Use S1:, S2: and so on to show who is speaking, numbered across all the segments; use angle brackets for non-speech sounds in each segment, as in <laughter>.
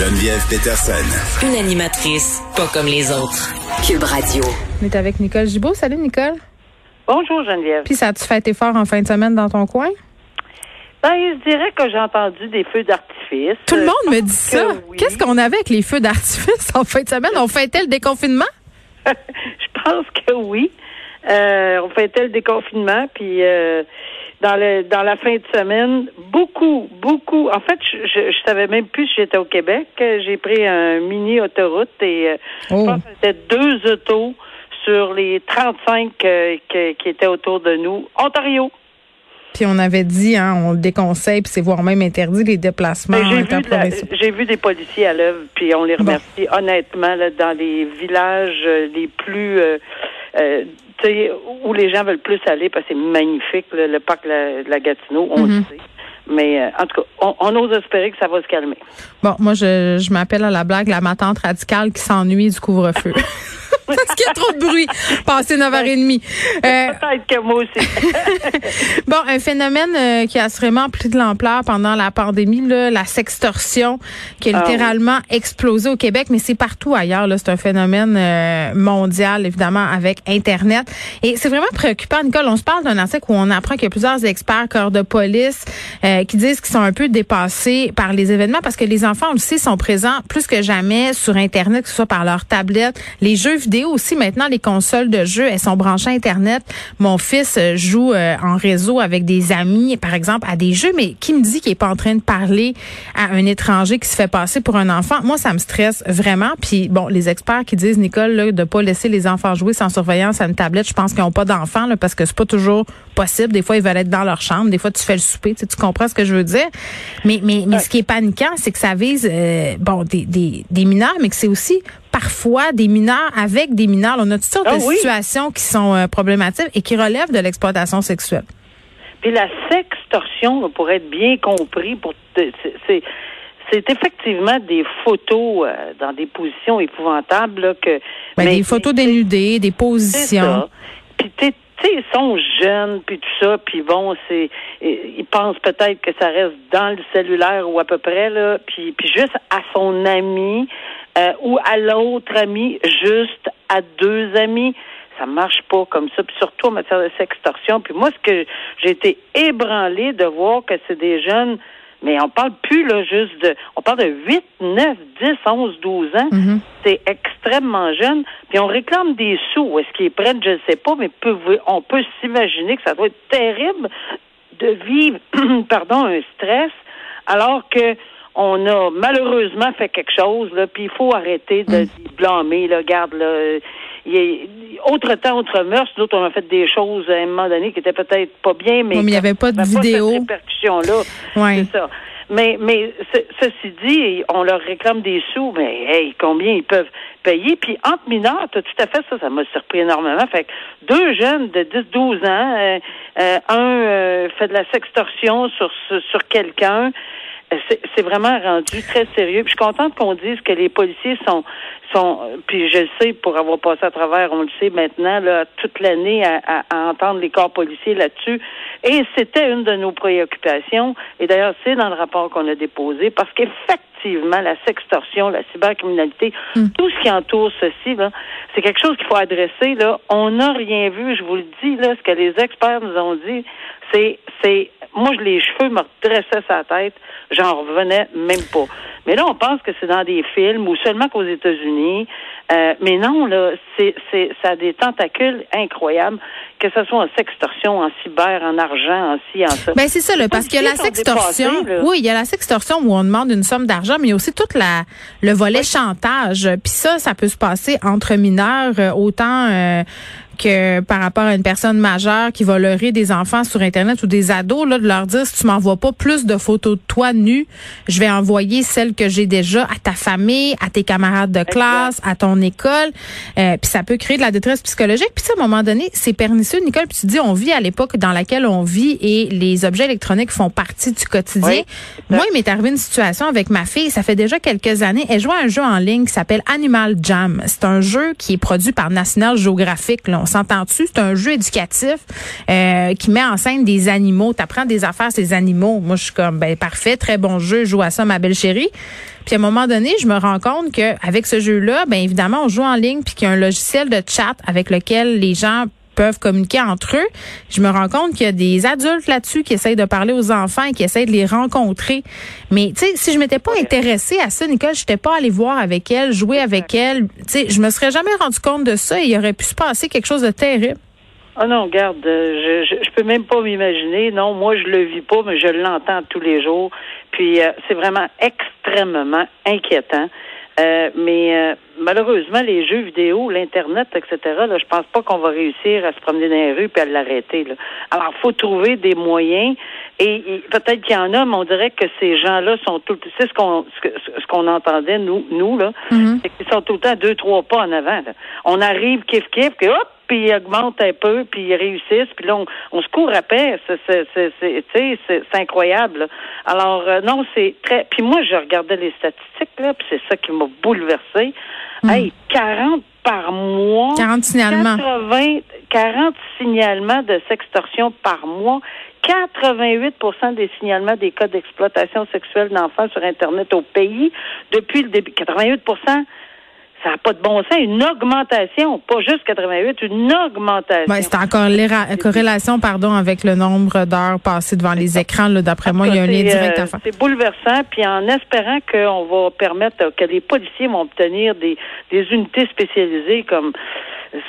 S1: Geneviève Peterson.
S2: Une animatrice pas comme les autres. Cube Radio.
S3: On est avec Nicole Gibault. Salut, Nicole.
S4: Bonjour Geneviève.
S3: Puis ça a-tu fait effort en fin de semaine dans ton coin?
S4: Ben, je dirais que j'ai entendu des feux d'artifice.
S3: Tout le
S4: Euh,
S3: monde me
S4: pense
S3: dit
S4: que
S3: ça.
S4: oui.
S3: Qu'est-ce qu'on avait avec les feux d'artifice en fin de semaine? On fêtait le déconfinement? <laughs>
S4: je pense que oui. Euh, on fêtait le déconfinement, puis euh, dans le dans la fin de semaine, beaucoup, beaucoup. En fait, je, je, je savais même plus si j'étais au Québec. J'ai pris un mini autoroute et euh,
S3: Oh.
S4: je pense que c'était deux autos sur les 35 euh, que- qui étaient autour de nous. Ontario.
S3: Puis on avait dit, hein, on le déconseille, puis c'est voire même interdit les déplacements
S4: j'ai vu, de des policiers à l'œuvre, puis on les
S3: Bon.
S4: remercie honnêtement là, dans les villages euh, les plus euh, euh, tu sais, où les gens veulent plus aller parce que c'est magnifique là, le parc de la, la Gatineau, on
S3: Mhm.
S4: le sait. Mais euh, en tout cas, on, on ose espérer que ça va se calmer.
S3: Bon, moi, je, je m'appelle à la blague la matante radicale qui s'ennuie du couvre-feu. <laughs> Parce qu'il y a trop de bruit. Passé 9h30. Euh, <laughs>
S4: Peut-être que moi aussi. <laughs>
S3: Bon, un phénomène euh, qui a assurément pris de l'ampleur pendant la pandémie, là, la sextorsion, qui a
S4: Ah oui.
S3: littéralement explosé au Québec, mais c'est partout ailleurs. là. C'est un phénomène euh, mondial, évidemment, avec Internet. Et c'est vraiment préoccupant, Nicole. On se parle d'un article où on apprend qu'il y a plusieurs experts, corps de police, euh, qui disent qu'ils sont un peu dépassés par les événements parce que les enfants aussi sont présents plus que jamais sur Internet, que ce soit par leur tablette, les jeux vidéo aussi. Maintenant, les consoles de jeux, elles sont branchées Internet. Mon fils euh, joue euh, en réseau avec des amis, par exemple, à des jeux, mais qui me dit qu'il est pas en train de parler à un étranger qui se fait passer pour un enfant? Moi, ça me stresse vraiment. Puis, bon, les experts qui disent, Nicole, là, de pas laisser les enfants jouer sans surveillance à une tablette, je pense qu'ils n'ont pas d'enfants, là, parce que c'est pas toujours possible. Des fois, ils veulent être dans leur chambre. Des fois, tu fais le souper. Tu, sais, tu comprends ce que je veux dire? Mais, mais, mais ce qui est paniquant, c'est que ça vise, euh, bon, des, des, des mineurs, mais que c'est aussi parfois des mineurs avec des mineurs. On a toutes sortes
S4: Ah
S3: de
S4: oui.
S3: situations qui sont euh, problématiques et qui relèvent de l'exploitation sexuelle.
S4: Puis la sextorsion, là, pour être bien compris, pour c'est- c'est effectivement des photos euh, dans des positions épouvantables là, que
S3: Ben,
S4: mais-
S3: des photos dénudées, des positions.
S4: Puis tu sais, ils sont jeunes, puis tout ça, puis bon, c'est, ils pensent peut-être que ça reste dans le cellulaire ou à peu près là, puis puis juste à son ami euh, ou à l'autre ami, juste à deux amis. Ça marche pas comme ça, puis surtout en matière de sextorsion. Puis moi, ce que j'ai été ébranlée de voir que c'est des jeunes, mais on parle plus là juste de, on parle de 8, 9, 10, 11, 12 ans
S3: Mhm.
S4: c'est extrêmement jeune, puis on réclame des sous. Est-ce qu'ils prennent, je ne sais pas, mais on peut s'imaginer que ça doit être terrible de vivre, <clears throat> pardon, un stress, alors que on a malheureusement fait quelque chose, là, puis il faut arrêter de d'y blâmer, là, garde, là. Il y a- autre temps, autre mœurs, nous autres, on a fait des choses à un moment donné qui étaient peut-être pas bien, mais
S3: il y avait pas de vidéo.
S4: répercussion-là.
S3: Ouais.
S4: C'est ça. Mais, mais ce- ceci dit, on leur réclame des sous, mais hey, combien ils peuvent payer? Puis entre mineurs, t'as tout à fait ça, ça m'a surpris énormément. Fait que deux jeunes de 10-12 ans, euh, euh, un euh, fait de la sextorsion sur, sur, sur quelqu'un. C'est vraiment rendu très sérieux. Puis je suis contente qu'on dise que les policiers sont sont puis je le sais pour avoir passé à travers, on le sait maintenant là toute l'année à, à- à entendre les corps policiers là-dessus. Et c'était une de nos préoccupations. Et d'ailleurs, c'est dans le rapport qu'on a déposé parce qu'effectivement, la sextorsion, la cybercriminalité, tout ce qui entoure ceci, c'est quelque chose qu'il faut adresser. Là, on n'a rien vu. Je vous le dis là, ce que les experts nous ont dit, c'est c'est moi, je- les cheveux me redressaient sa tête, j'en revenais même pas. Mais là, on pense que c'est dans des films ou seulement qu'aux États-Unis. Euh, mais non, là, c'est, c'est, ça a des tentacules incroyables, que ce soit en sextorsion, en cyber, en argent, en ci, en ça.
S3: Ben c'est ça, là, parce qu'il y a la
S4: dépassés, là.
S3: Oui, il y a la sextorsion où on demande une somme d'argent, mais il y a aussi toute la le volet chantage. Puis ça, ça peut se passer entre mineurs, euh, autant euh, que par rapport à une personne majeure qui va leurrer des enfants sur Internet ou des ados, là, de leur dire si tu m'envoies pas plus de photos de toi nu, je vais envoyer celles que j'ai déjà à ta famille, à tes camarades de classe, à ton école. Euh, puis ça peut créer de la détresse psychologique. Puis ça, à un moment donné, c'est pernicieux, Nicole. Puis tu dis, on vit à l'époque dans laquelle on vit et les objets électroniques font partie du quotidien.
S4: Oui.
S3: Moi, il m'est arrivé une situation avec ma fille. Ça fait déjà quelques années. Elle joue à un jeu en ligne qui s'appelle Animal Jam. C'est un jeu qui est produit par National Geographic. Là. On s'entend dessus, c'est un jeu éducatif euh, qui met en scène des animaux. Tu apprends des affaires ces animaux. Moi, je suis comme, ben parfait, très bon jeu, joue à ça, ma belle chérie. Puis à un moment donné, je me rends compte que avec ce jeu-là, ben évidemment, on joue en ligne puis qu'il y a un logiciel de chat avec lequel les gens peuvent communiquer entre eux. Je me rends compte qu'il y a des adultes là-dessus qui essayent de parler aux enfants et qui essayent de les rencontrer. Mais tu sais, si je m'étais pas intéressée à ça, Nicole, je n'étais pas allée voir avec elle, jouer avec elle. Tu sais, je me serais jamais rendu compte de ça et il aurait pu se passer quelque chose de terrible.
S4: Ah non, regarde, euh, je, je, peux même pas m'imaginer. Non, moi je le vis pas, mais je l'entends tous les jours. Puis euh, c'est vraiment extrêmement inquiétant. Euh, mais euh, malheureusement, les jeux vidéo, l'Internet, etc., là, je pense pas qu'on va réussir à se promener dans les rues et à l'arrêter. Alors, il faut trouver des moyens. Et, peut-être qu'il y en a, mais on dirait que ces gens-là sont tout c'est ce qu'on ce, qu'on entendait, nous, nous, là, mm-hmm. c'est qu'ils sont tout le temps deux, trois pas en avant. On arrive kiff kiff, puis hop, puis ils augmentent un peu, puis ils réussissent, puis là, on, se court après. C'est incroyable. Alors, euh, non, c'est très... Puis moi, je regardais les statistiques, là, puis c'est ça qui m'a bouleversé. Hmm. Hey, 40 par mois.
S3: 40 signalements.
S4: 80, 40 signalements de sextorsion par mois. 88% des signalements des cas d'exploitation sexuelle d'enfants sur Internet au pays depuis le début. 88 ça n'a pas de bon sens. Une augmentation, pas juste 88, une augmentation.
S3: c'est encore les corrélation pardon, avec le nombre d'heures passées devant les écrans. D'après moi, il y a un lien direct à euh, faire.
S4: C'est bouleversant. Puis en espérant qu'on va permettre que les policiers vont obtenir des, des unités spécialisées comme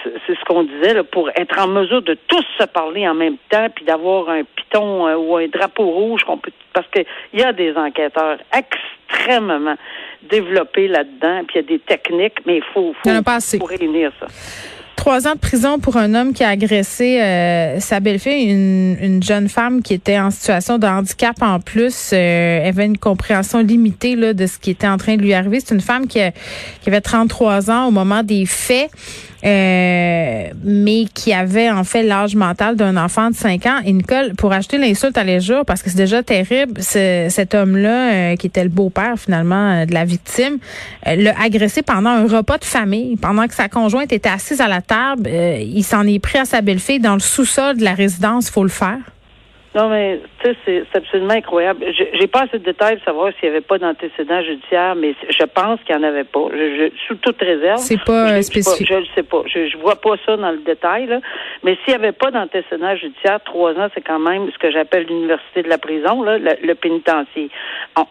S4: c'est ce qu'on disait, là, pour être en mesure de tous se parler en même temps, puis d'avoir un piton euh, ou un drapeau rouge qu'on peut parce qu'il y a des enquêteurs extrêmement développés là-dedans, puis il y a des techniques, mais il faut, faut, réunir ça.
S3: Trois ans de prison pour un homme qui a agressé euh, sa belle-fille, une, une, jeune femme qui était en situation de handicap en plus. Euh, elle avait une compréhension limitée là, de ce qui était en train de lui arriver. C'est une femme qui, qui avait 33 ans au moment des faits. Euh, mais qui avait en fait l'âge mental d'un enfant de 5 ans. Et Nicole, pour acheter l'insulte à jours, parce que c'est déjà terrible, cet homme-là, euh, qui était le beau-père finalement euh, de la victime, l'a agressé pendant un repas de famille. Pendant que sa conjointe était assise à la table, il s'en est pris à sa belle-fille dans le sous-sol de la résidence. faut le faire.
S4: Non, mais tu sais, c'est absolument incroyable. J'ai pas assez de détails pour savoir s'il n'y avait pas d'antécédent judiciaire, mais je pense qu'il n'y en avait pas. Je, sous toute réserve.
S3: C'est pas euh, spécifique.
S4: je ne sais pas. Je, je vois pas ça dans le détail, là. Mais s'il n'y avait pas d'antécédent judiciaire, trois ans, c'est quand même ce que j'appelle l'université de la prison, là, le, pénitencier.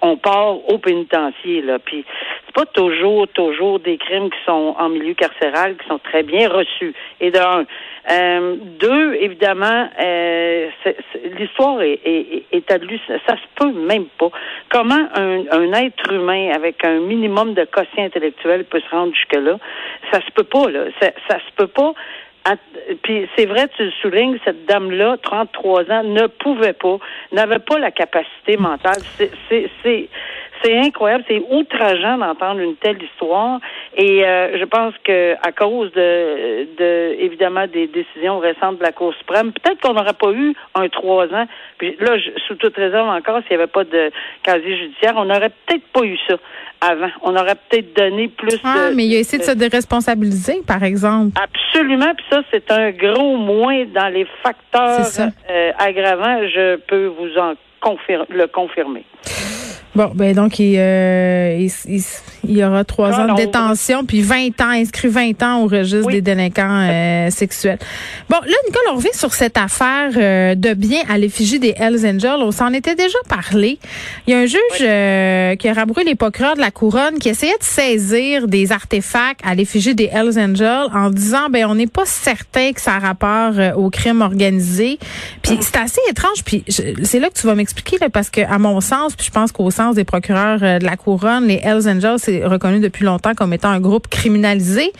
S4: On, part au pénitencier, là. Puis c'est pas toujours, toujours des crimes qui sont en milieu carcéral, qui sont très bien reçus. Et d'un. Euh, deux, évidemment, euh, l'histoire est, est, ça se peut même pas. Comment un, être humain avec un minimum de quotient intellectuel peut se rendre jusque-là? Ça se peut pas, là. Ça, se peut pas. Puis c'est vrai, tu le soulignes, cette dame-là, 33 ans, ne pouvait pas, n'avait pas la capacité mentale. C'est incroyable, c'est outrageant d'entendre une telle histoire. Et euh, je pense que à cause de, de évidemment des décisions récentes de la Cour suprême, peut-être qu'on n'aurait pas eu un trois ans. Puis là, sous toute réserve encore, s'il n'y avait pas de casier judiciaire, on n'aurait peut-être pas eu ça avant. On aurait peut-être donné plus.
S3: Ah, mais il a essayé de, se déresponsabiliser, par exemple.
S4: Absolument. Puis ça, c'est un gros moins dans les facteurs euh, aggravants. Je peux vous en le confirmer.
S3: Bon, ben donc il, euh, il, il, y aura trois ans de détention, puis 20 ans, inscrit 20 ans au registre des délinquants euh, sexuels. Bon, là, Nicole, on revient sur cette affaire euh, de bien à l'effigie des Hells Angels. On s'en était déjà parlé. Il y a un juge qui a rabroué les procureurs de la couronne qui essayait de saisir des artefacts à l'effigie des Hells Angels en disant, ben on n'est pas certain que ça a rapport au crime organisé. Puis c'est assez étrange, puis c'est là que tu vas m'expliquer, parce que à mon sens, puis je pense qu'au des procureurs euh, de la couronne, les Hells Angels, c'est reconnu depuis longtemps comme étant un groupe criminalisé.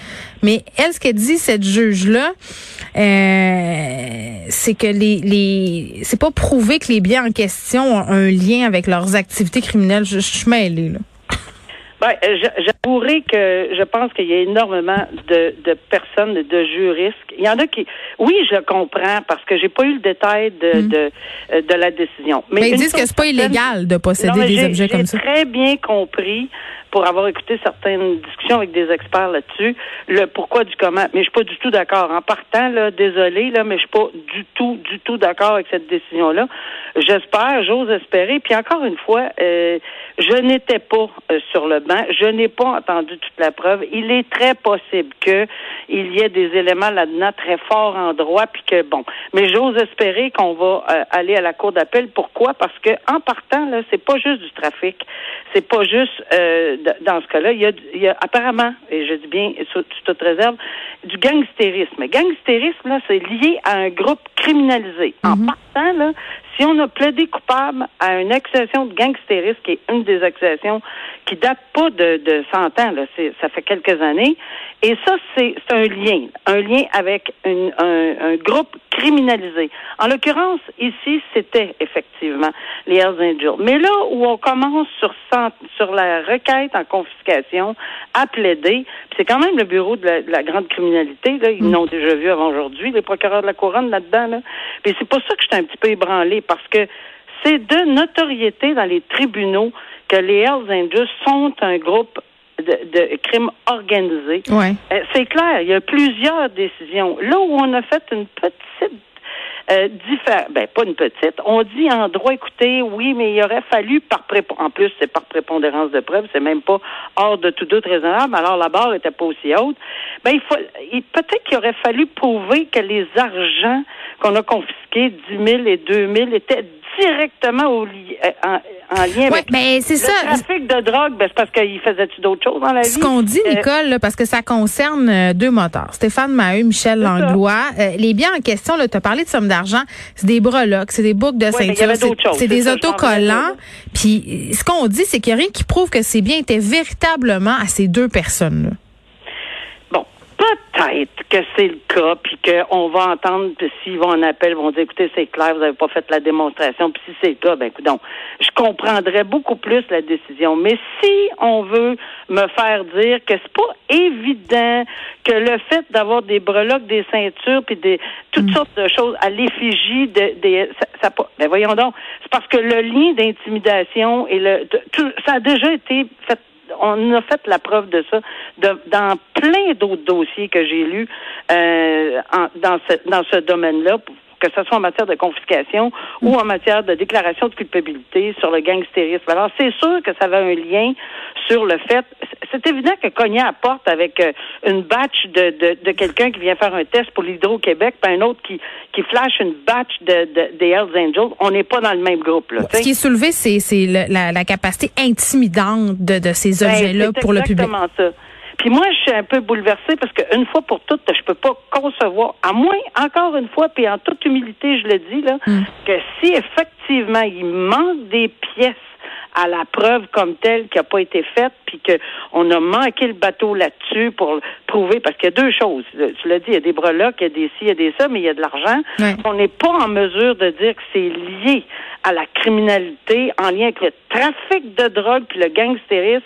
S3: Mais elle, ce qu'elle dit, cette juge-là, euh, c'est que les, les c'est pas prouvé que les biens en question ont un lien avec leurs activités criminelles. Je, suis mêlée, là.
S4: Ben, j'avouerai que je pense qu'il y a énormément de, de personnes, de juristes. Il y en a qui, oui, je comprends parce que j'ai pas eu le détail de, hmm. de, euh, de, la décision.
S3: Mais, ils disent que c'est pas illégal de posséder des objets comme ça.
S4: J'ai très bien compris pour avoir écouté certaines discussions avec des experts là-dessus, le pourquoi du comment. Mais je suis pas du tout d'accord. En partant, là, désolé, là, mais je suis pas du tout, du tout d'accord avec cette décision-là. J'espère, j'ose espérer. Puis encore une fois, euh, je n'étais pas euh, sur le banc. Je n'ai pas entendu toute la preuve. Il est très possible que il y ait des éléments là-dedans très forts en droit, puis que bon. Mais j'ose espérer qu'on va euh, aller à la cour d'appel. Pourquoi? Parce que en partant, là, c'est pas juste du trafic. C'est pas juste dans ce cas-là, il y, a, apparemment, et je dis bien sous, toute réserve, du gangstérisme. Gangstérisme, là, c'est lié à un groupe criminalisé. En mhm. partant, là, si on a plaidé coupable à une accusation de gangstérisme, qui est une des accusations qui date pas de, de 100 ans, là, ça fait quelques années, et ça, c'est un lien, un lien avec un, un, groupe criminalisé. En l'occurrence, ici, c'était effectivement les Hells Angels. Mais là où on commence sur, sur la requête en confiscation à plaider, c'est quand même le bureau de la, grande criminalité, là, ils mm. l'ont déjà vu avant aujourd'hui, les procureurs de la couronne là-dedans, là. Puis c'est pour ça que je suis un petit peu ébranlé, parce que c'est de notoriété dans les tribunaux que les Hells Angels sont un groupe de, crimes organisés.
S3: Ouais.
S4: Euh, c'est clair, il y a plusieurs décisions. Là où on a fait une petite euh, ben pas une petite. On dit en droit, écoutez, oui, mais il aurait fallu par en plus c'est par prépondérance de preuve, c'est même pas hors de tout doute raisonnable. Alors la barre était pas aussi haute. Ben il faut, peut-être qu'il aurait fallu prouver que les argents qu'on a confisqués, 10 000 et 2 000, étaient directement au, euh, en, en lien avec
S3: mais c'est
S4: le trafic de drogue, ben, c'est parce qu'il faisait-tu d'autres choses dans la vie?
S3: Ce qu'on dit, euh, Nicole, parce que ça concerne euh, deux moteurs, Stéphane Maheu, Michel Langlois. les biens en question, tu as parlé de somme d'argent, c'est des breloques, c'est des boucles de ceinture, c'est des autocollants. Puis ce qu'on dit, c'est qu'il n'y a rien qui prouve que ces biens étaient véritablement à ces deux personnes-là
S4: peut-être que c'est le cas, puis qu'on va entendre, puis s'ils vont en appel, ils vont dire, écoutez, c'est clair, vous n'avez pas fait la démonstration, puis si c'est le cas, ben écoute, je comprendrais beaucoup plus la décision. Mais si on veut me faire dire que c'est pas évident que le fait d'avoir des breloques, des ceintures, puis des toutes mm. sortes de choses à l'effigie de, des, ça, ben voyons donc, c'est parce que le lien d'intimidation et le, tout, ça a déjà été fait on a fait la preuve de ça dans plein d'autres dossiers que j'ai lus euh, dans ce, dans ce domaine-là que ce soit en matière de confiscation ou en matière de déclaration de culpabilité sur le gangstérisme. Alors, c'est sûr que ça avait un lien sur le fait. C'est évident que Cognac apporte avec euh, une batch de, de, de quelqu'un qui vient faire un test pour l'Hydro-Québec, puis un autre qui, qui flash une batch de, de, des Hells Angels. On n'est pas dans le même groupe. Là,
S3: Ce qui est soulevé, c'est la, la, capacité intimidante de, de ces ben, objets-là pour le public.
S4: exactement ça. Puis moi, je suis un peu bouleversée parce qu'une fois pour toutes, je peux pas concevoir, à moins, encore une fois, puis en toute humilité, je le dis, là, hmm. que si effectivement il manque des pièces à la preuve comme telle qui n'a pas été faite, puis qu'on a manqué le bateau là-dessus pour prouver, parce qu'il y a deux choses. Tu l'as dit, il y a des breloques, il y a des ci, il y a des ça, mais il y a de l'argent. On n'est pas en mesure de dire que c'est lié à la criminalité, en lien avec le trafic de drogue puis le gangstérisme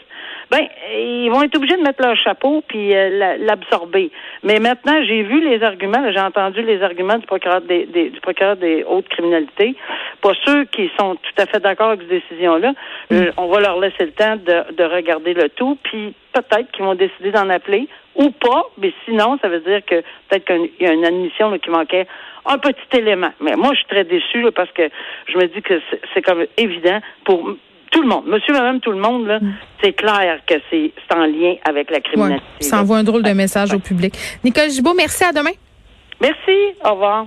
S4: ben ils vont être obligés de mettre leur chapeau puis euh, l'absorber. Mais maintenant, j'ai vu les arguments, j'ai entendu les arguments du procureur des, du procureur des hautes criminalités. Pas ceux qui sont tout à fait d'accord avec cette décision-là. Mm. Euh, on va leur laisser le temps de, de regarder le tout, puis peut-être qu'ils vont décider d'en appeler ou pas. Mais sinon, ça veut dire que peut-être qu'il y a une admission qui manquait un petit élément. Mais moi, je suis très déçue parce que je me dis que c'est comme évident pour tout le monde, monsieur, madame, tout le monde, là, mm. c'est clair que c'est en lien avec la criminalité.
S3: ça envoie un drôle de message au public. Nicole Gibault, merci, à demain.
S4: Merci, au revoir.